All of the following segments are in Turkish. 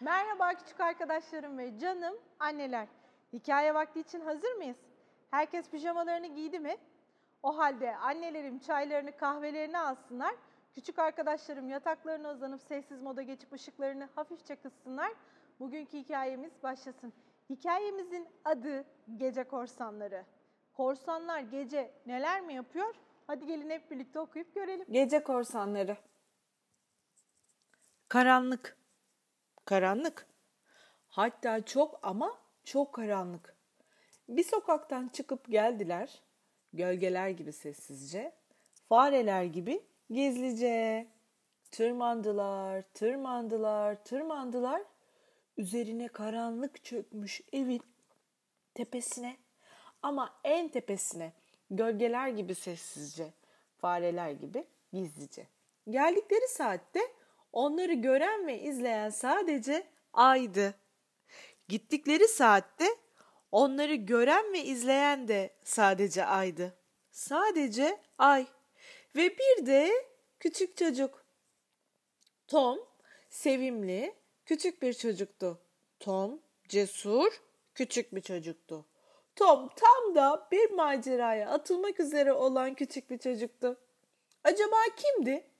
Merhaba küçük arkadaşlarım ve canım anneler. Hikaye vakti için hazır mıyız? Herkes pijamalarını giydi mi? O halde annelerim çaylarını kahvelerini alsınlar. Küçük arkadaşlarım yataklarına uzanıp sessiz moda geçip ışıklarını hafifçe kıssınlar. Bugünkü hikayemiz başlasın. Hikayemizin adı Gece Korsanları. Korsanlar gece neler mi yapıyor? Hadi gelin hep birlikte okuyup görelim. Gece korsanları. Karanlık. Karanlık. Hatta çok ama çok karanlık. Bir sokaktan çıkıp geldiler. Gölgeler gibi sessizce, fareler gibi gizlice. Tırmandılar, tırmandılar, tırmandılar. Üzerine karanlık çökmüş evin tepesine ama en tepesine gölgeler gibi sessizce, fareler gibi gizlice. Geldikleri saatte onları gören ve izleyen sadece aydı. Gittikleri saatte onları gören ve izleyen de sadece aydı. Sadece ay ve bir de küçük çocuk. Tom sevimli, küçük bir çocuktu. Tom cesur, küçük bir çocuktu. Tom tam da bir maceraya atılmak üzere olan küçük bir çocuktu. Acaba kimdi?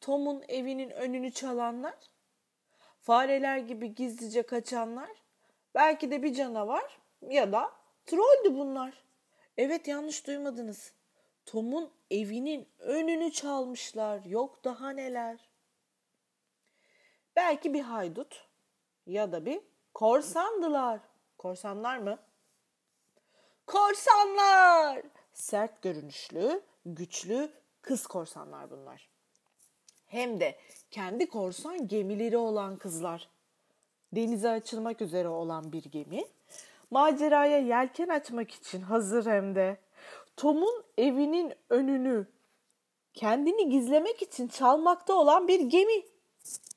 Tom'un evinin önünü çalanlar? Fareler gibi gizlice kaçanlar? Belki de bir canavar ya da trolldü bunlar. Evet yanlış duymadınız. Tom'un evinin önünü çalmışlar. Yok daha neler. Belki bir haydut ya da bir korsandılar. Korsanlar mı? Korsanlar! Sert görünüşlü, güçlü kız korsanlar bunlar. Hem de kendi korsan gemileri olan kızlar. Denize açılmak üzere olan bir gemi. Maceraya yelken açmak için hazır hem de. Tom'un evinin önünü kendini gizlemek için çalmakta olan bir gemi.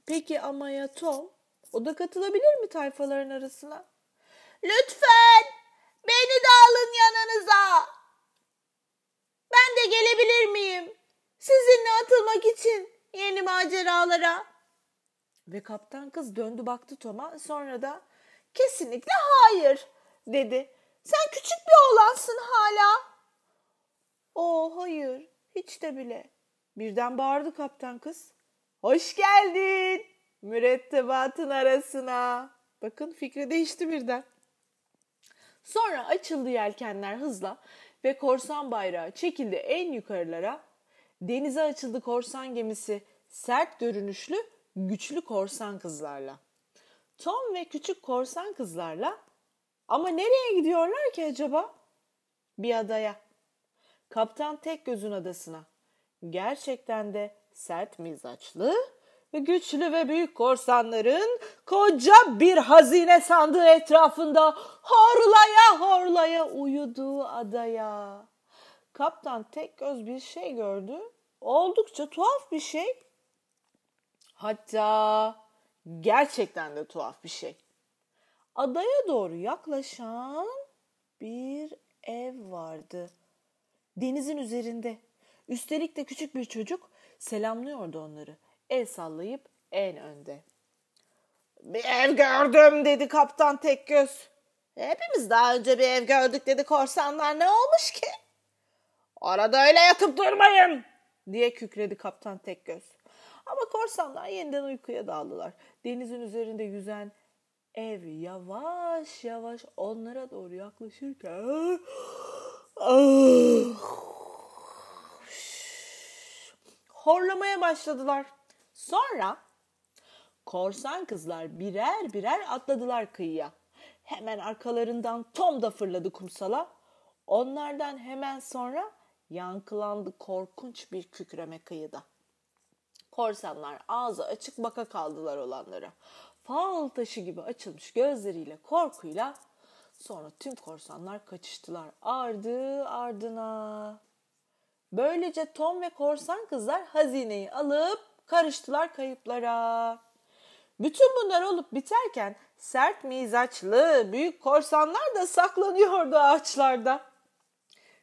Peki ama ya Tom? O da katılabilir mi tayfaların arasına? Lütfen beni de alın yanınıza. Ben de gelebilir miyim? Sizinle atılmak için yeni maceralara. Ve kaptan kız döndü baktı Tom'a sonra da kesinlikle hayır dedi. Sen küçük bir oğlansın hala. O hayır hiç de bile. Birden bağırdı kaptan kız. Hoş geldin mürettebatın arasına. Bakın fikri değişti birden. Sonra açıldı yelkenler hızla ve korsan bayrağı çekildi en yukarılara. Denize açıldı korsan gemisi sert görünüşlü güçlü korsan kızlarla. Tom ve küçük korsan kızlarla ama nereye gidiyorlar ki acaba? Bir adaya. Kaptan tek gözün adasına. Gerçekten de sert mizaçlı güçlü ve büyük korsanların koca bir hazine sandığı etrafında horlaya horlaya uyuduğu adaya. Kaptan tek göz bir şey gördü. Oldukça tuhaf bir şey. Hatta gerçekten de tuhaf bir şey. Adaya doğru yaklaşan bir ev vardı. Denizin üzerinde. Üstelik de küçük bir çocuk selamlıyordu onları. El sallayıp en önde. Bir ev gördüm dedi kaptan tek göz. Hepimiz daha önce bir ev gördük dedi korsanlar ne olmuş ki? Orada öyle yatıp durmayın diye kükredi kaptan tek göz. Ama korsanlar yeniden uykuya daldılar. Denizin üzerinde yüzen ev yavaş yavaş onlara doğru yaklaşırken horlamaya başladılar. Sonra korsan kızlar birer birer atladılar kıyıya. Hemen arkalarından Tom da fırladı kumsala. Onlardan hemen sonra yankılandı korkunç bir kükreme kıyıda. Korsanlar ağzı açık baka kaldılar olanlara. Fal taşı gibi açılmış gözleriyle korkuyla sonra tüm korsanlar kaçıştılar ardı ardına. Böylece Tom ve korsan kızlar hazineyi alıp karıştılar kayıplara. Bütün bunlar olup biterken sert mizaçlı büyük korsanlar da saklanıyordu ağaçlarda.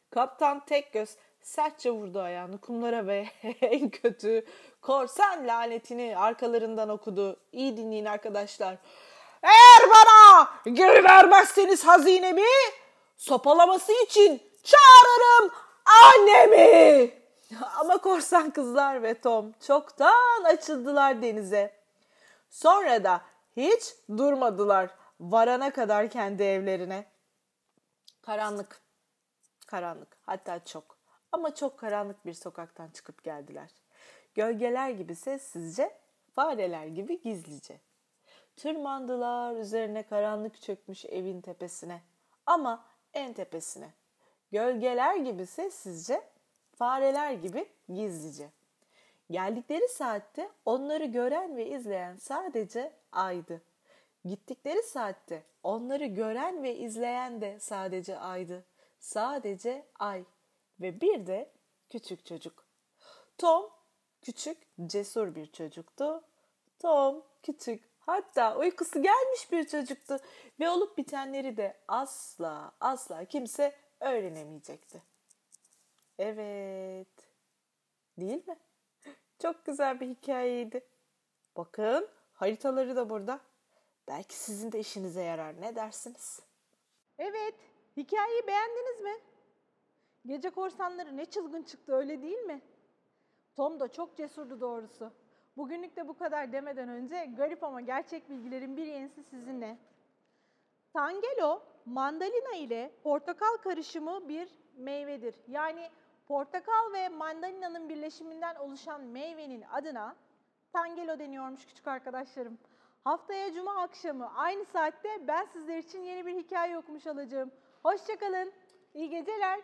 Kaptan Tekgöz sertçe vurdu ayağını kumlara ve en kötü korsan lanetini arkalarından okudu. İyi dinleyin arkadaşlar. Eğer bana geri vermezseniz hazinemi sopalaması için çağırırım annemi. Ama korsan kızlar ve Tom çoktan açıldılar denize. Sonra da hiç durmadılar varana kadar kendi evlerine. Karanlık, karanlık hatta çok ama çok karanlık bir sokaktan çıkıp geldiler. Gölgeler gibi sessizce, fareler gibi gizlice. Tırmandılar üzerine karanlık çökmüş evin tepesine ama en tepesine. Gölgeler gibi sessizce, fareler gibi gizlice. Geldikleri saatte onları gören ve izleyen sadece aydı. Gittikleri saatte onları gören ve izleyen de sadece aydı. Sadece ay ve bir de küçük çocuk. Tom küçük, cesur bir çocuktu. Tom küçük, hatta uykusu gelmiş bir çocuktu ve olup bitenleri de asla asla kimse öğrenemeyecekti. Evet. Değil mi? Çok güzel bir hikayeydi. Bakın haritaları da burada. Belki sizin de işinize yarar. Ne dersiniz? Evet, hikayeyi beğendiniz mi? Gece korsanları ne çılgın çıktı öyle değil mi? Tom da çok cesurdu doğrusu. Bugünlük de bu kadar demeden önce garip ama gerçek bilgilerin bir yenisi sizinle. Tangelo, mandalina ile portakal karışımı bir meyvedir. Yani portakal ve mandalina'nın birleşiminden oluşan meyvenin adına Tangelo deniyormuş küçük arkadaşlarım. Haftaya cuma akşamı aynı saatte ben sizler için yeni bir hikaye okumuş olacağım. Hoşçakalın. İyi geceler.